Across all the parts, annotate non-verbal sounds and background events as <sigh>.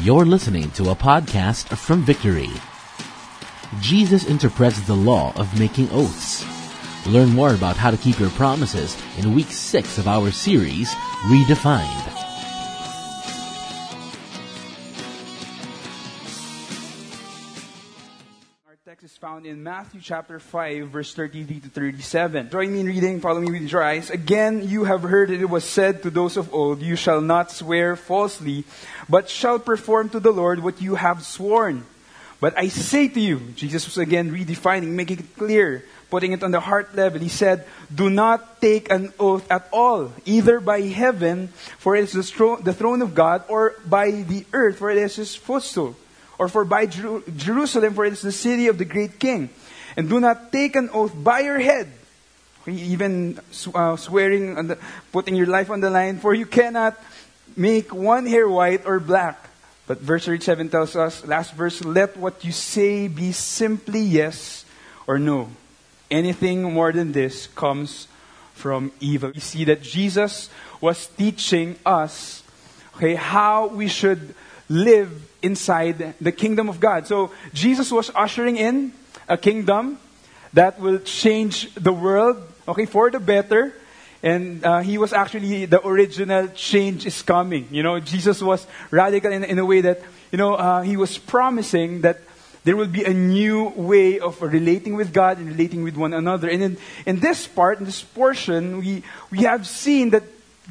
You're listening to a podcast from Victory. Jesus interprets the law of making oaths. Learn more about how to keep your promises in week six of our series, Redefined. Found in Matthew chapter 5, verse 33 to 37. Join me in reading, follow me with your eyes. Again, you have heard that it was said to those of old, You shall not swear falsely, but shall perform to the Lord what you have sworn. But I say to you, Jesus was again redefining, making it clear, putting it on the heart level. He said, Do not take an oath at all, either by heaven, for it is the, the throne of God, or by the earth, for it is his footstool, or for by Jeru- Jerusalem, for it is the city of the great king. And do not take an oath by your head, even uh, swearing, the, putting your life on the line, for you cannot make one hair white or black. But verse 37 tells us, last verse, let what you say be simply yes or no. Anything more than this comes from evil. We see that Jesus was teaching us okay, how we should live inside the kingdom of God. So Jesus was ushering in a kingdom that will change the world, okay, for the better. And uh, he was actually the original change is coming. You know, Jesus was radical in, in a way that, you know, uh, he was promising that there will be a new way of relating with God and relating with one another. And in, in this part, in this portion, we, we have seen that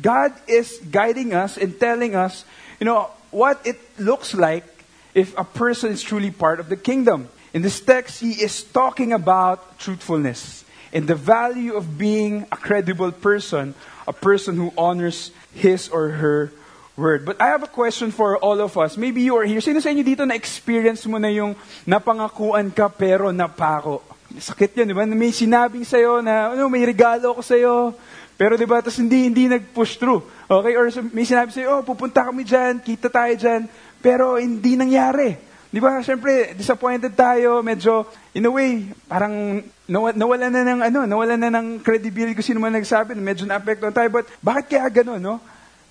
God is guiding us and telling us, you know, what it looks like if a person is truly part of the kingdom. In this text, he is talking about truthfulness and the value of being a credible person, a person who honors his or her word. But I have a question for all of us. Maybe you are here. Sino sa inyo dito na-experience mo na yung napangakuan ka pero napako? Sakit yan, di ba? May sinabing sa'yo na, ano, may regalo ko sa'yo. Pero di ba, tapos hindi, hindi nag-push through. Okay? Or may sinabi sa'yo, oh, pupunta kami dyan, kita tayo dyan. Pero hindi nangyari. Di ba? Siyempre, disappointed tayo. Medyo, in a way, parang nawala na ng, ano, nawala na ng credibility kung sino man nagsabi. Medyo na-apektuhan tayo. But bakit kaya gano'n, no?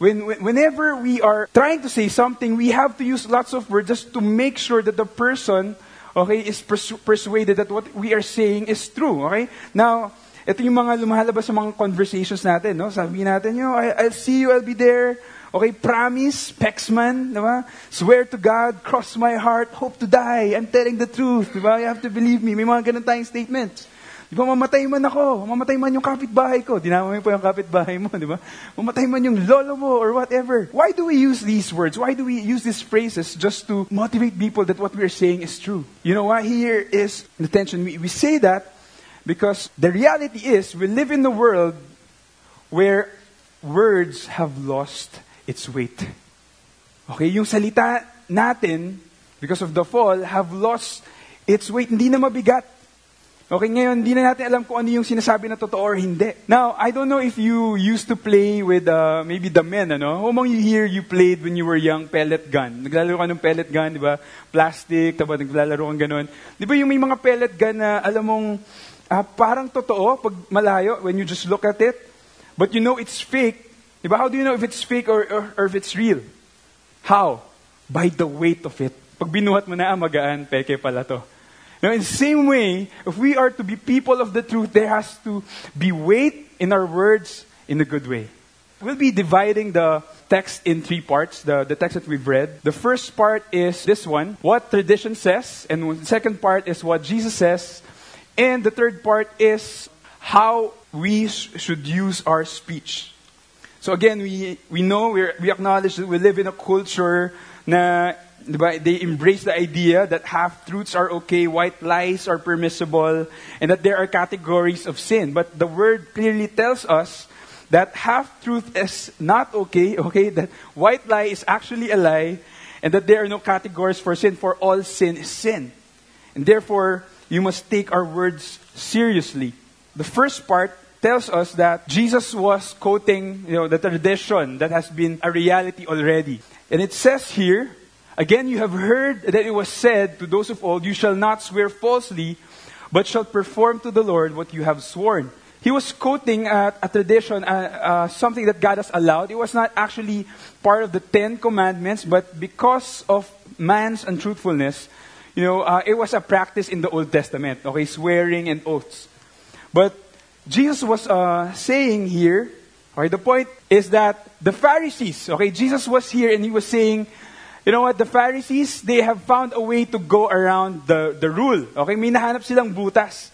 When, whenever we are trying to say something, we have to use lots of words just to make sure that the person, okay, is persu- persuaded that what we are saying is true, okay? Now, ito yung mga lumalabas sa mga conversations natin, no? Sabi natin, you know, I, I'll see you, I'll be there. Okay, promise, Pexman, diba? Swear to God, cross my heart, hope to die, I'm telling the truth, diba? You have to believe me. May mga ganun tayong statements. Di ba, mamatay man ako, mamatay man yung kapitbahay ko, dinamay po yung kapitbahay mo, di ba? Mamatay man yung lolo mo or whatever. Why do we use these words? Why do we use these phrases just to motivate people that what we're saying is true? You know why here is the tension. We, we say that because the reality is we live in a world where words have lost its weight. Okay, yung salita natin, because of the fall, have lost its weight. Hindi na mabigat. Okay, ngayon, hindi na natin alam kung ano yung sinasabi na totoo or hindi. Now, I don't know if you used to play with uh, maybe the men, ano? Umang you hear you played when you were young, pellet gun. Naglalaro ka ng pellet gun, di ba? Plastic, tapos naglalaro kang ganun. Di ba yung may mga pellet gun na alam mong uh, parang totoo pag malayo when you just look at it, but you know it's fake. Di ba? How do you know if it's fake or, or, or if it's real? How? By the weight of it. Pag binuhat mo na, ah, magaan, peke pala to. Now, in the same way, if we are to be people of the truth, there has to be weight in our words in a good way. We'll be dividing the text in three parts, the, the text that we've read. The first part is this one, what tradition says, and the second part is what Jesus says, and the third part is how we sh- should use our speech. So again, we, we know, we we acknowledge that we live in a culture na they embrace the idea that half truths are okay, white lies are permissible, and that there are categories of sin. But the word clearly tells us that half truth is not okay, <laughs> okay, that white lie is actually a lie, and that there are no categories for sin, for all sin is sin. And therefore, you must take our words seriously. The first part tells us that Jesus was quoting you know, the tradition that has been a reality already. And it says here, Again, you have heard that it was said to those of old, You shall not swear falsely, but shall perform to the Lord what you have sworn. he was quoting uh, a tradition, uh, uh, something that God has allowed. It was not actually part of the Ten Commandments, but because of man's untruthfulness, you know, uh, it was a practice in the Old Testament, okay, swearing and oaths. But Jesus was uh, saying here, okay, the point is that the Pharisees, okay, Jesus was here and he was saying, you know what, the Pharisees, they have found a way to go around the, the rule. Okay, may nahanap silang butas.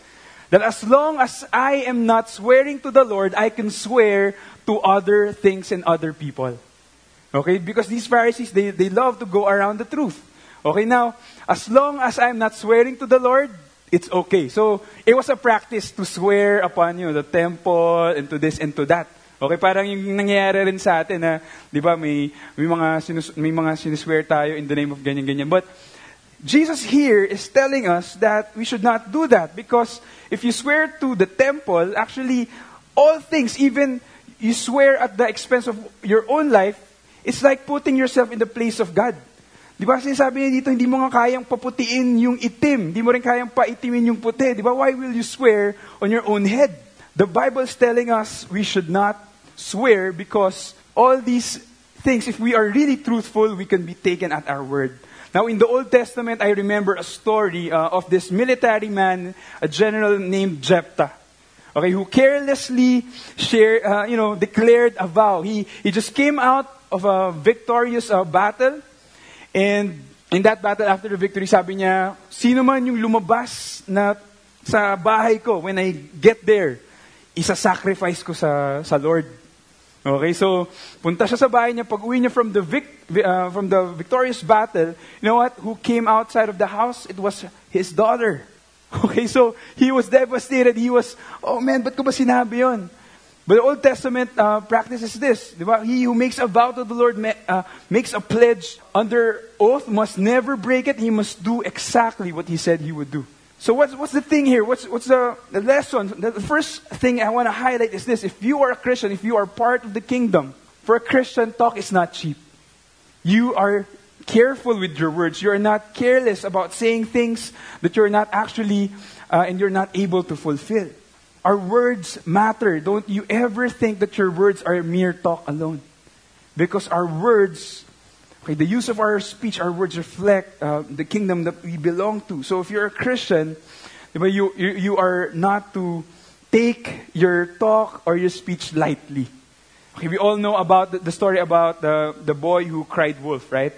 That as long as I am not swearing to the Lord, I can swear to other things and other people. Okay, because these Pharisees, they, they love to go around the truth. Okay, now, as long as I'm not swearing to the Lord, it's okay. So, it was a practice to swear upon, you know, the temple, and to this and to that. Okay, parang yung nangyayari rin sa atin na, di ba, may, may, mga, sinus, may mga sinuswear tayo in the name of ganyan-ganyan. But, Jesus here is telling us that we should not do that because if you swear to the temple, actually, all things, even you swear at the expense of your own life, it's like putting yourself in the place of God. Di ba sinasabi niya dito, hindi mo nga kayang paputiin yung itim. Hindi mo rin kayang paitimin yung puti. Di ba? Why will you swear on your own head? The Bible is telling us we should not swear because all these things, if we are really truthful, we can be taken at our word. Now, in the Old Testament, I remember a story uh, of this military man, a general named Jephthah. Okay, who carelessly share, uh, you know, declared a vow. He, he just came out of a victorious uh, battle. And in that battle, after the victory, sabi niya, sino man yung lumabas na sa bahay ko, when I get there, isa-sacrifice ko sa, sa Lord. Okay, so punta siya sa bahay niya, pag uwi niya from the, vic, uh, from the victorious battle, you know what? Who came outside of the house? It was his daughter. <laughs> Okay, so he was devastated. He was, oh man, ba't ko ba sinabi? But the Old Testament uh, practice is this. He who makes a vow to the Lord uh, makes a pledge under oath must never break it. He must do exactly what he said he would do. So what's, what's the thing here? What's, what's the, the lesson? The first thing I want to highlight is this. If you are a Christian, if you are part of the kingdom, for a Christian, talk is not cheap. You are careful with your words. You are not careless about saying things that you're not actually uh, and you're not able to fulfill. Our words matter. Don't you ever think that your words are mere talk alone. Because our words Okay, the use of our speech, our words reflect uh, the kingdom that we belong to. So if you're a Christian, you, you, you are not to take your talk or your speech lightly. Okay, we all know about the, the story about the, the boy who cried wolf, right?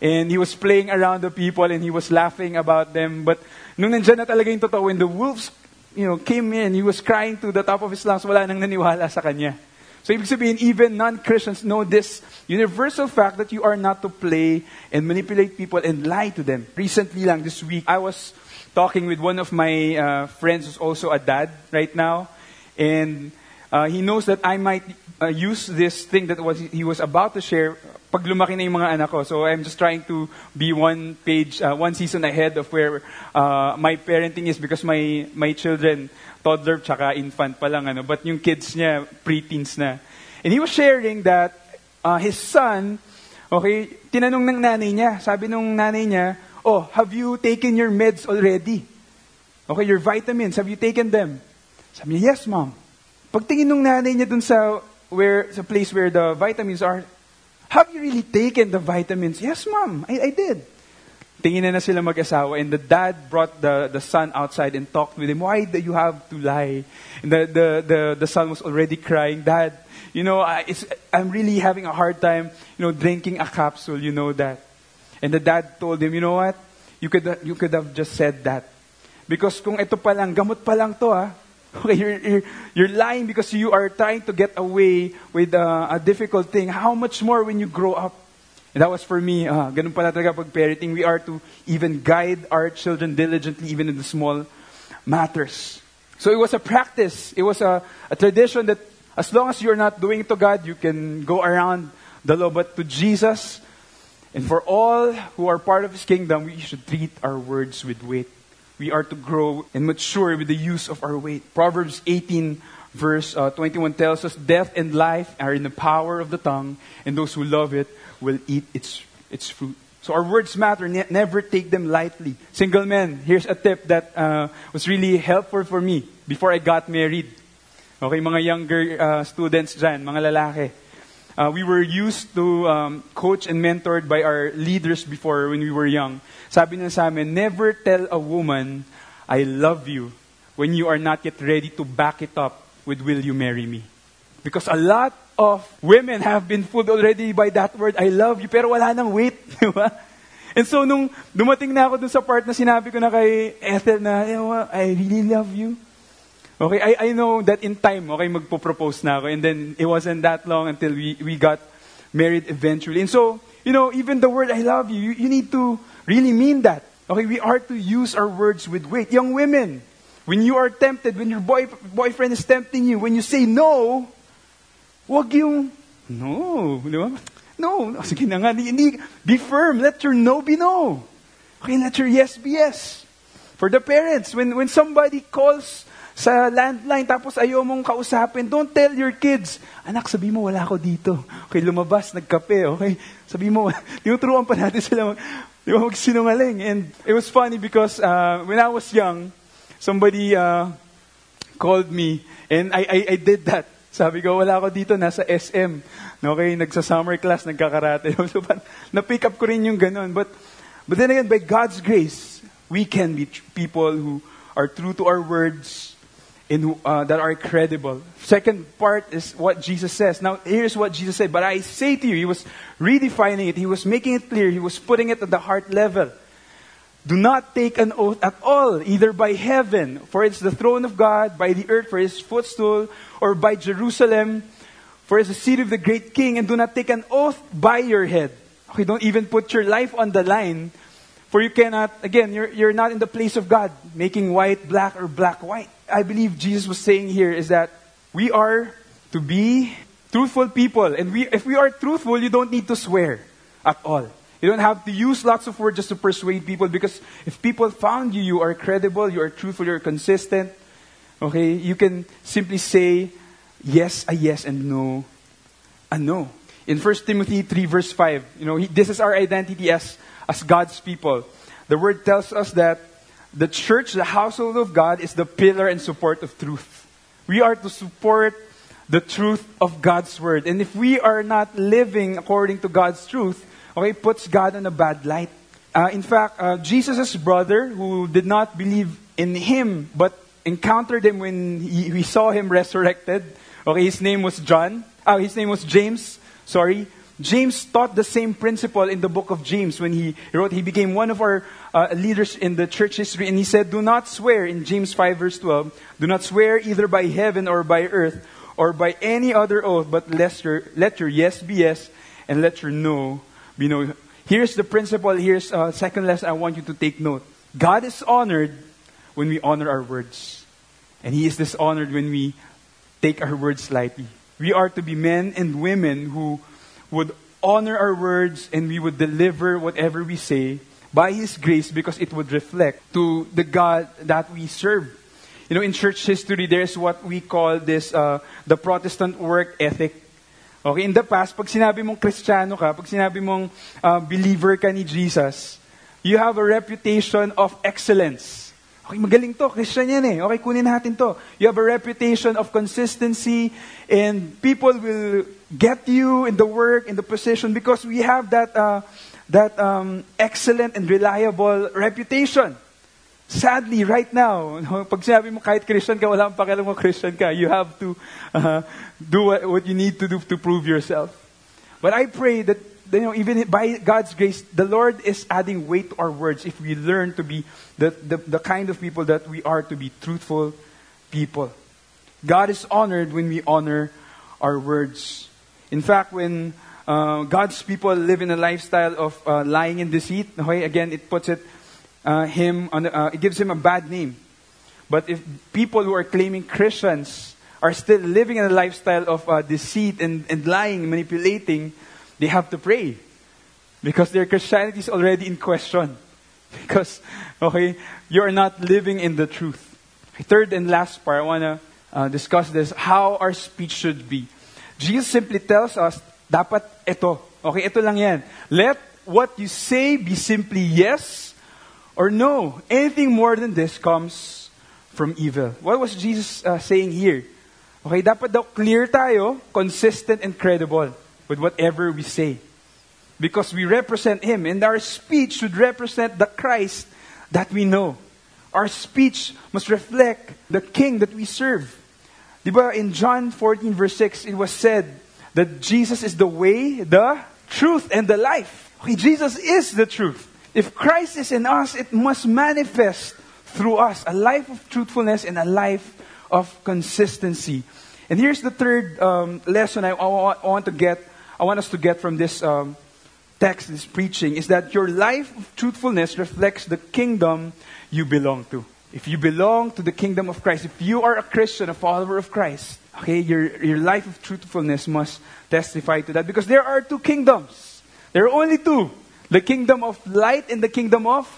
And he was playing around the people and he was laughing about them. But nung nandyan na talaga yung totoo, when the wolves you know, came in, he was crying to the top of his lungs, wala nang naniwala sa kanya. So ibig sabihin, even non-Christians know this universal fact that you are not to play and manipulate people and lie to them. Recently lang, this week, I was talking with one of my uh, friends who's also a dad right now. And uh, he knows that I might uh, use this thing that was he was about to share pag lumaki na yung mga anak ko. So I'm just trying to be one page, uh, one season ahead of where uh, my parenting is because my my children toddler tsaka infant pa lang ano, but yung kids niya preteens na. And he was sharing that uh, his son, okay, tinanong ng nanay niya, sabi nung nanay niya, "Oh, have you taken your meds already?" Okay, your vitamins, have you taken them? Sabi niya, "Yes, mom." Pagtingin nung nanay niya dun sa where sa place where the vitamins are, have you really taken the vitamins? Yes, mom, I, I did. Tingin na sila mag-asawa and the dad brought the, the son outside and talked with him. Why do you have to lie? And the, the, the, the son was already crying, Dad, you know, I, it's, I'm really having a hard time, you know, drinking a capsule, you know that. And the dad told him, you know what? You could, you could have just said that. Because kung ito pa lang, gamot pa to ah. Okay, you're, you're, you're lying because you are trying to get away with uh, a difficult thing. How much more when you grow up? And that was for me, uh, ganun pala talaga pag parenting. We are to even guide our children diligently, even in the small matters. So it was a practice. It was a, a tradition that as long as you're not doing to God, you can go around the law. But to Jesus, and for all who are part of His kingdom, we should treat our words with weight. We are to grow and mature with the use of our weight. Proverbs 18, verse uh, 21 tells us, Death and life are in the power of the tongue, and those who love it will eat its, its fruit. So our words matter. Ne- never take them lightly. Single men, here's a tip that uh, was really helpful for me before I got married. Okay, mga younger uh, students dyan, mga lalaki. Uh, we were used to um, coach and mentored by our leaders before when we were young. Sabi niya sa amin, never tell a woman, I love you, when you are not yet ready to back it up with, will you marry me? Because a lot of women have been fooled already by that word, I love you, pero wala nang weight. <laughs> Di ba? And so, nung dumating na ako dun sa part na sinabi ko na kay Ethel na, I really love you. Okay, I, I know that in time, okay, magpo-propose na ako. And then, it wasn't that long until we, we got married eventually. And so, you know, even the word I love you, you, you need to really mean that. Okay, we are to use our words with weight. Young women, when you are tempted, when your boy, boyfriend is tempting you, when you say no, wag yung, no, di ba? No, sige na nga, hindi, be firm. Let your no be no. Okay, let your yes be yes. For the parents, when, when somebody calls sa landline tapos ayaw mong kausapin, don't tell your kids, anak, sabi mo wala ako dito. Okay, lumabas, nagkape, okay? Sabi mo, <laughs> tinuturuan pa natin sila mag, di ba, magsinungaling. And it was funny because uh, when I was young, somebody uh, called me and I, I, I did that. Sabi ko, wala ako dito, nasa SM. Okay, nagsa-summer class, nagkakarate. <laughs> So, na-pick up ko rin yung ganun. But, but then again, by God's grace, we can be people who are true to our words, in, uh, that are credible. Second part is what Jesus says. Now, here's what Jesus said. But I say to you, he was redefining it. He was making it clear. He was putting it at the heart level. Do not take an oath at all, either by heaven, for it's the throne of God, by the earth, for his footstool, or by Jerusalem, for it's the seat of the great king. And do not take an oath by your head. Okay, don't even put your life on the line, for you cannot, again, you're, you're not in the place of God, making white black or black white. I believe Jesus was saying here is that we are to be truthful people. And we, if we are truthful, you don't need to swear at all. You don't have to use lots of words just to persuade people because if people found you, you are credible, you are truthful, you are consistent, okay, you can simply say yes, a yes, and no, a no. In 1 Timothy 3, verse 5, you know, this is our identity as, as God's people. The word tells us that the church, the household of God, is the pillar and support of truth. We are to support the truth of God's word. And if we are not living according to God's truth, okay, puts God in a bad light. Uh, in fact, uh, Jesus' brother, who did not believe in him, but encountered him when he, he saw him resurrected, okay, his name was John. Uh, his name was James, sorry. James taught the same principle in the book of James when he wrote, he became one of our uh, leaders in the church history, and he said, Do not swear, in James 5, verse 12, do not swear either by heaven or by earth or by any other oath, but let your, let your yes be yes and let your no be no. Here's the principle, here's a uh, second lesson I want you to take note. God is honored when we honor our words, and he is dishonored when we take our words lightly. We are to be men and women who would honor our words and we would deliver whatever we say by His grace because it would reflect to the God that we serve. You know, in church history, there's what we call this, uh, the Protestant work ethic. Okay, in the past, pag sinabi mong Kristiyano ka, pag sinabi mong uh, believer ka ni Jesus, you have a reputation of excellence. Okay, magaling to, Christian yan eh. Okay, kunin natin to. You have a reputation of consistency and people will get you in the work, in the position, because we have that, uh, that um, excellent and reliable reputation. Sadly, right now, <laughs> pag sinabi mo kahit Christian ka, wala kang mo Christian ka, you have to uh, do what, what you need to do to prove yourself. But I pray that you know, even by God's grace, the Lord is adding weight to our words if we learn to be the, the, the kind of people that we are to be truthful people. God is honored when we honor our words. In fact, when uh, God's people live in a lifestyle of uh, lying and deceit, okay, again, it puts it, uh, him on, uh, it gives him a bad name. But if people who are claiming Christians are still living in a lifestyle of uh, deceit and, and lying, manipulating, they have to pray. Because their Christianity is already in question. <laughs> Because, okay, you're not living in the truth. Third and last part, I want to uh, discuss this how our speech should be. Jesus simply tells us, dapat ito. Okay, ito lang yan. Let what you say be simply yes or no. Anything more than this comes from evil. What was Jesus uh, saying here? Okay, dapat daw clear tayo, consistent and credible with whatever we say. Because we represent Him, and our speech should represent the Christ that we know. Our speech must reflect the King that we serve. Diba, in John 14, verse 6, it was said that Jesus is the way, the truth, and the life. Okay, Jesus is the truth. If Christ is in us, it must manifest through us a life of truthfulness and a life of consistency. And here's the third um, lesson I, I, want to get, I want us to get from this um, text, this preaching, is that your life of truthfulness reflects the kingdom you belong to. If you belong to the kingdom of Christ, if you are a Christian, a follower of Christ, okay, your, your life of truthfulness must testify to that because there are two kingdoms. There are only two the kingdom of light and the kingdom of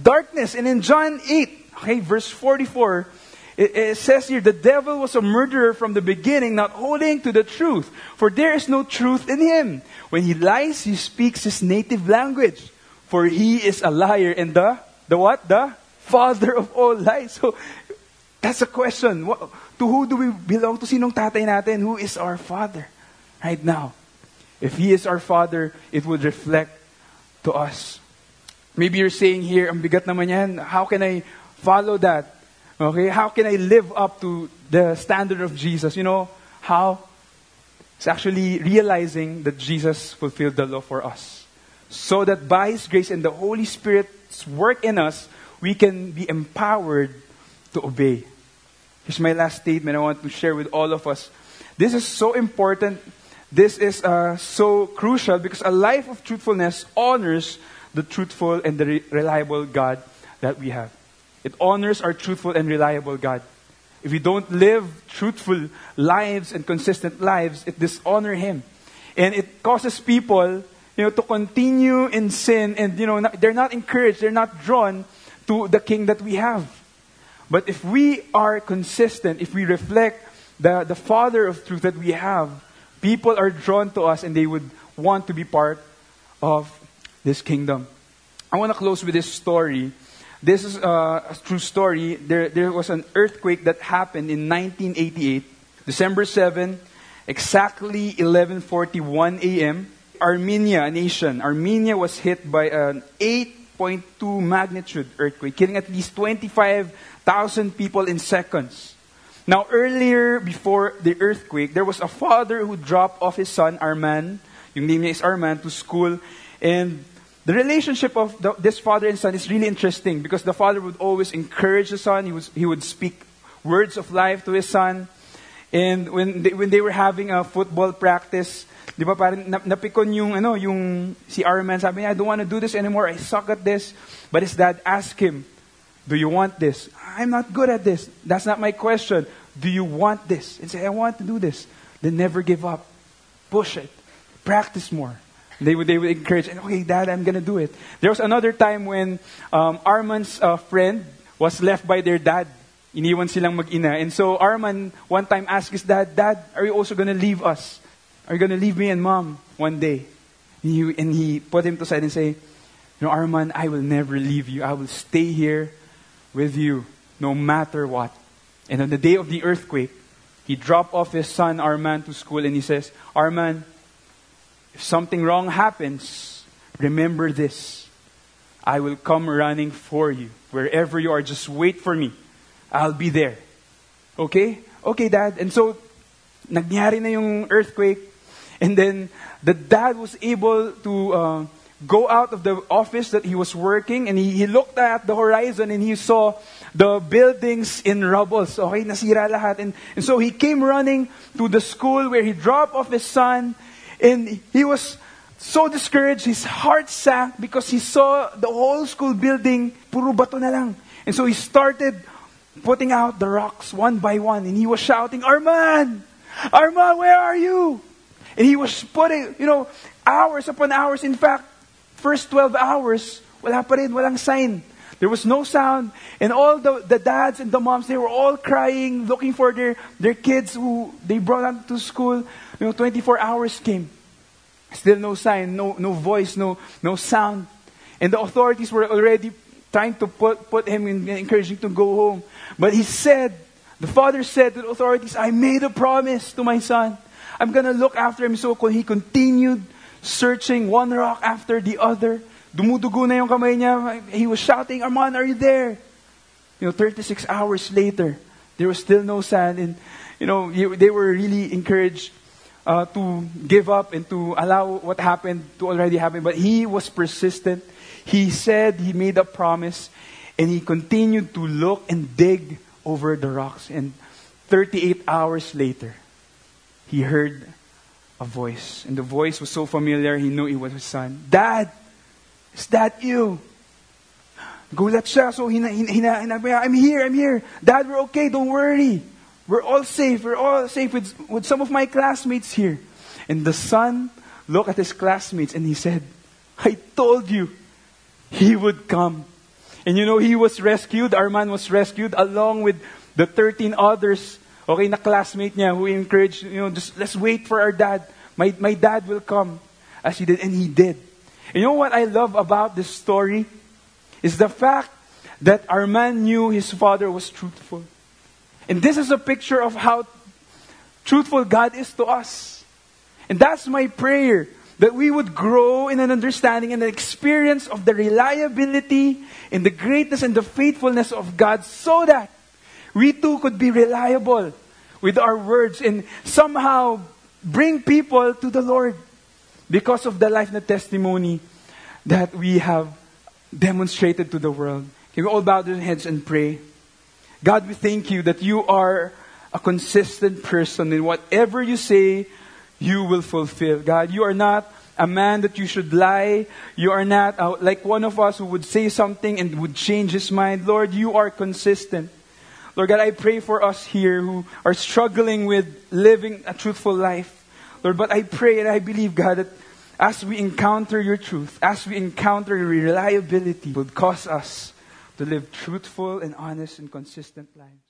darkness. And in John 8, okay, verse 44, it, it, says here, the devil was a murderer from the beginning, not holding to the truth, for there is no truth in him. When he lies, he speaks his native language, for he is a liar and the, the what? The father of all lies. So, that's a question. What, to who do we belong? To sinong tatay natin? Who is our father right now? If he is our father, it would reflect to us. Maybe you're saying here, ang bigat naman yan. How can I follow that? Okay, how can I live up to the standard of Jesus? You know, how? It's actually realizing that Jesus fulfilled the law for us. So that by His grace and the Holy Spirit's work in us, we can be empowered to obey. Here's my last statement I want to share with all of us. This is so important. This is uh, so crucial because a life of truthfulness honors the truthful and the re- reliable God that we have. It honors our truthful and reliable God. If we don't live truthful lives and consistent lives, it dishonors Him. And it causes people, you know, to continue in sin and, you know, they're not encouraged, they're not drawn to the king that we have. But if we are consistent, if we reflect the, the Father of truth that we have, people are drawn to us and they would want to be part of this kingdom. I want to close with this story. This is uh, a true story. There, there was an earthquake that happened in 1988, December 7, exactly 11:41 a.m. Armenia, a nation, Armenia was hit by an 8 6.2 magnitude earthquake, killing at least 25,000 people in seconds. Now, earlier, before the earthquake, there was a father who dropped off his son, Arman. Yung name is Arman, to school. And the relationship of the, this father and son is really interesting because the father would always encourage the son. He, was, he would speak words of life to his son. And when they, when they were having a football practice, Di ba parang napikon yung, ano, yung si Arman, sabi niya, I don't want to do this anymore, I suck at this. But his dad asked him, do you want this? I'm not good at this. That's not my question. Do you want this? And say, I want to do this. Then never give up. Push it. Practice more. They would, they would encourage, okay, dad, I'm going to do it. There was another time when um, uh, friend was left by their dad. Iniwan silang mag-ina. And so Arman one time asked his dad, Dad, are you also going to leave us? Are you going to leave me and mom one day? And he, and he put him to side and say, You know, Arman, I will never leave you. I will stay here with you no matter what. And on the day of the earthquake, he dropped off his son Arman to school and he says, Arman, if something wrong happens, remember this. I will come running for you. Wherever you are, just wait for me. I'll be there. Okay? Okay, Dad. And so, nagyari na yung earthquake. And then the dad was able to uh, go out of the office that he was working and he, he looked at the horizon and he saw the buildings in rubble. So, okay, nasira lahat. And, and so he came running to the school where he dropped off his son and he was so discouraged. His heart sank because he saw the whole school building, puro bato na lang. And so he started putting out the rocks one by one and he was shouting, Arman! Arman, where are you? And he was putting, you know, hours upon hours. In fact, first 12 hours, wala pa rin, walang sign. There was no sound. And all the, the dads and the moms, they were all crying, looking for their, their kids who they brought up to school. You know, 24 hours came. Still no sign, no, no voice, no, no sound. And the authorities were already trying to put, put him in, encouraging to go home. But he said The father said to the authorities, I made a promise to my son. I'm going to look after him. So he continued searching one rock after the other. Dumudugo na yung kamay niya. He was shouting, are you there? You know, 36 hours later, there was still no sand. And, you know, they were really encouraged uh, to give up and to allow what happened to already happen. But he was persistent. He said he made a promise. And he continued to look and dig over the rocks. And 38 hours later, he heard a voice. And the voice was so familiar, he knew it was his son. Dad, is that you? Gulat siya. So, hina, hina, hina, I'm here, I'm here. Dad, we're okay, don't worry. We're all safe. We're all safe with, with some of my classmates here. And the son looked at his classmates and he said, I told you he would come. And you know, he was rescued. Arman was rescued along with the 13 others, okay, na classmate niya who encouraged, you know, just let's wait for our dad. My, my dad will come. As he did. And he did. And you know what I love about this story? Is the fact that Arman knew his father was truthful. And this is a picture of how truthful God is to us. And that's my prayer that we would grow in an understanding and an experience of the reliability and the greatness and the faithfulness of God so that we too could be reliable with our words and somehow bring people to the Lord because of the life and the testimony that we have demonstrated to the world. Can we all bow our heads and pray? God, we thank you that you are a consistent person in whatever you say, you will fulfill. God, you are not a man that you should lie. You are not like one of us who would say something and would change his mind. Lord, you are consistent. Lord God, I pray for us here who are struggling with living a truthful life. Lord, but I pray and I believe, God, that as we encounter your truth, as we encounter your reliability, would cause us to live truthful and honest and consistent lives.